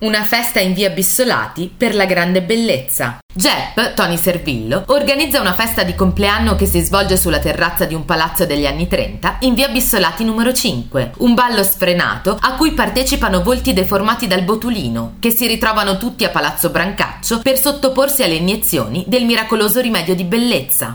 Una festa in via Bissolati per la grande bellezza. Jepp, Tony Servillo, organizza una festa di compleanno che si svolge sulla terrazza di un palazzo degli anni 30 in via Bissolati numero 5. Un ballo sfrenato a cui partecipano volti deformati dal botulino, che si ritrovano tutti a Palazzo Brancaccio per sottoporsi alle iniezioni del miracoloso rimedio di bellezza.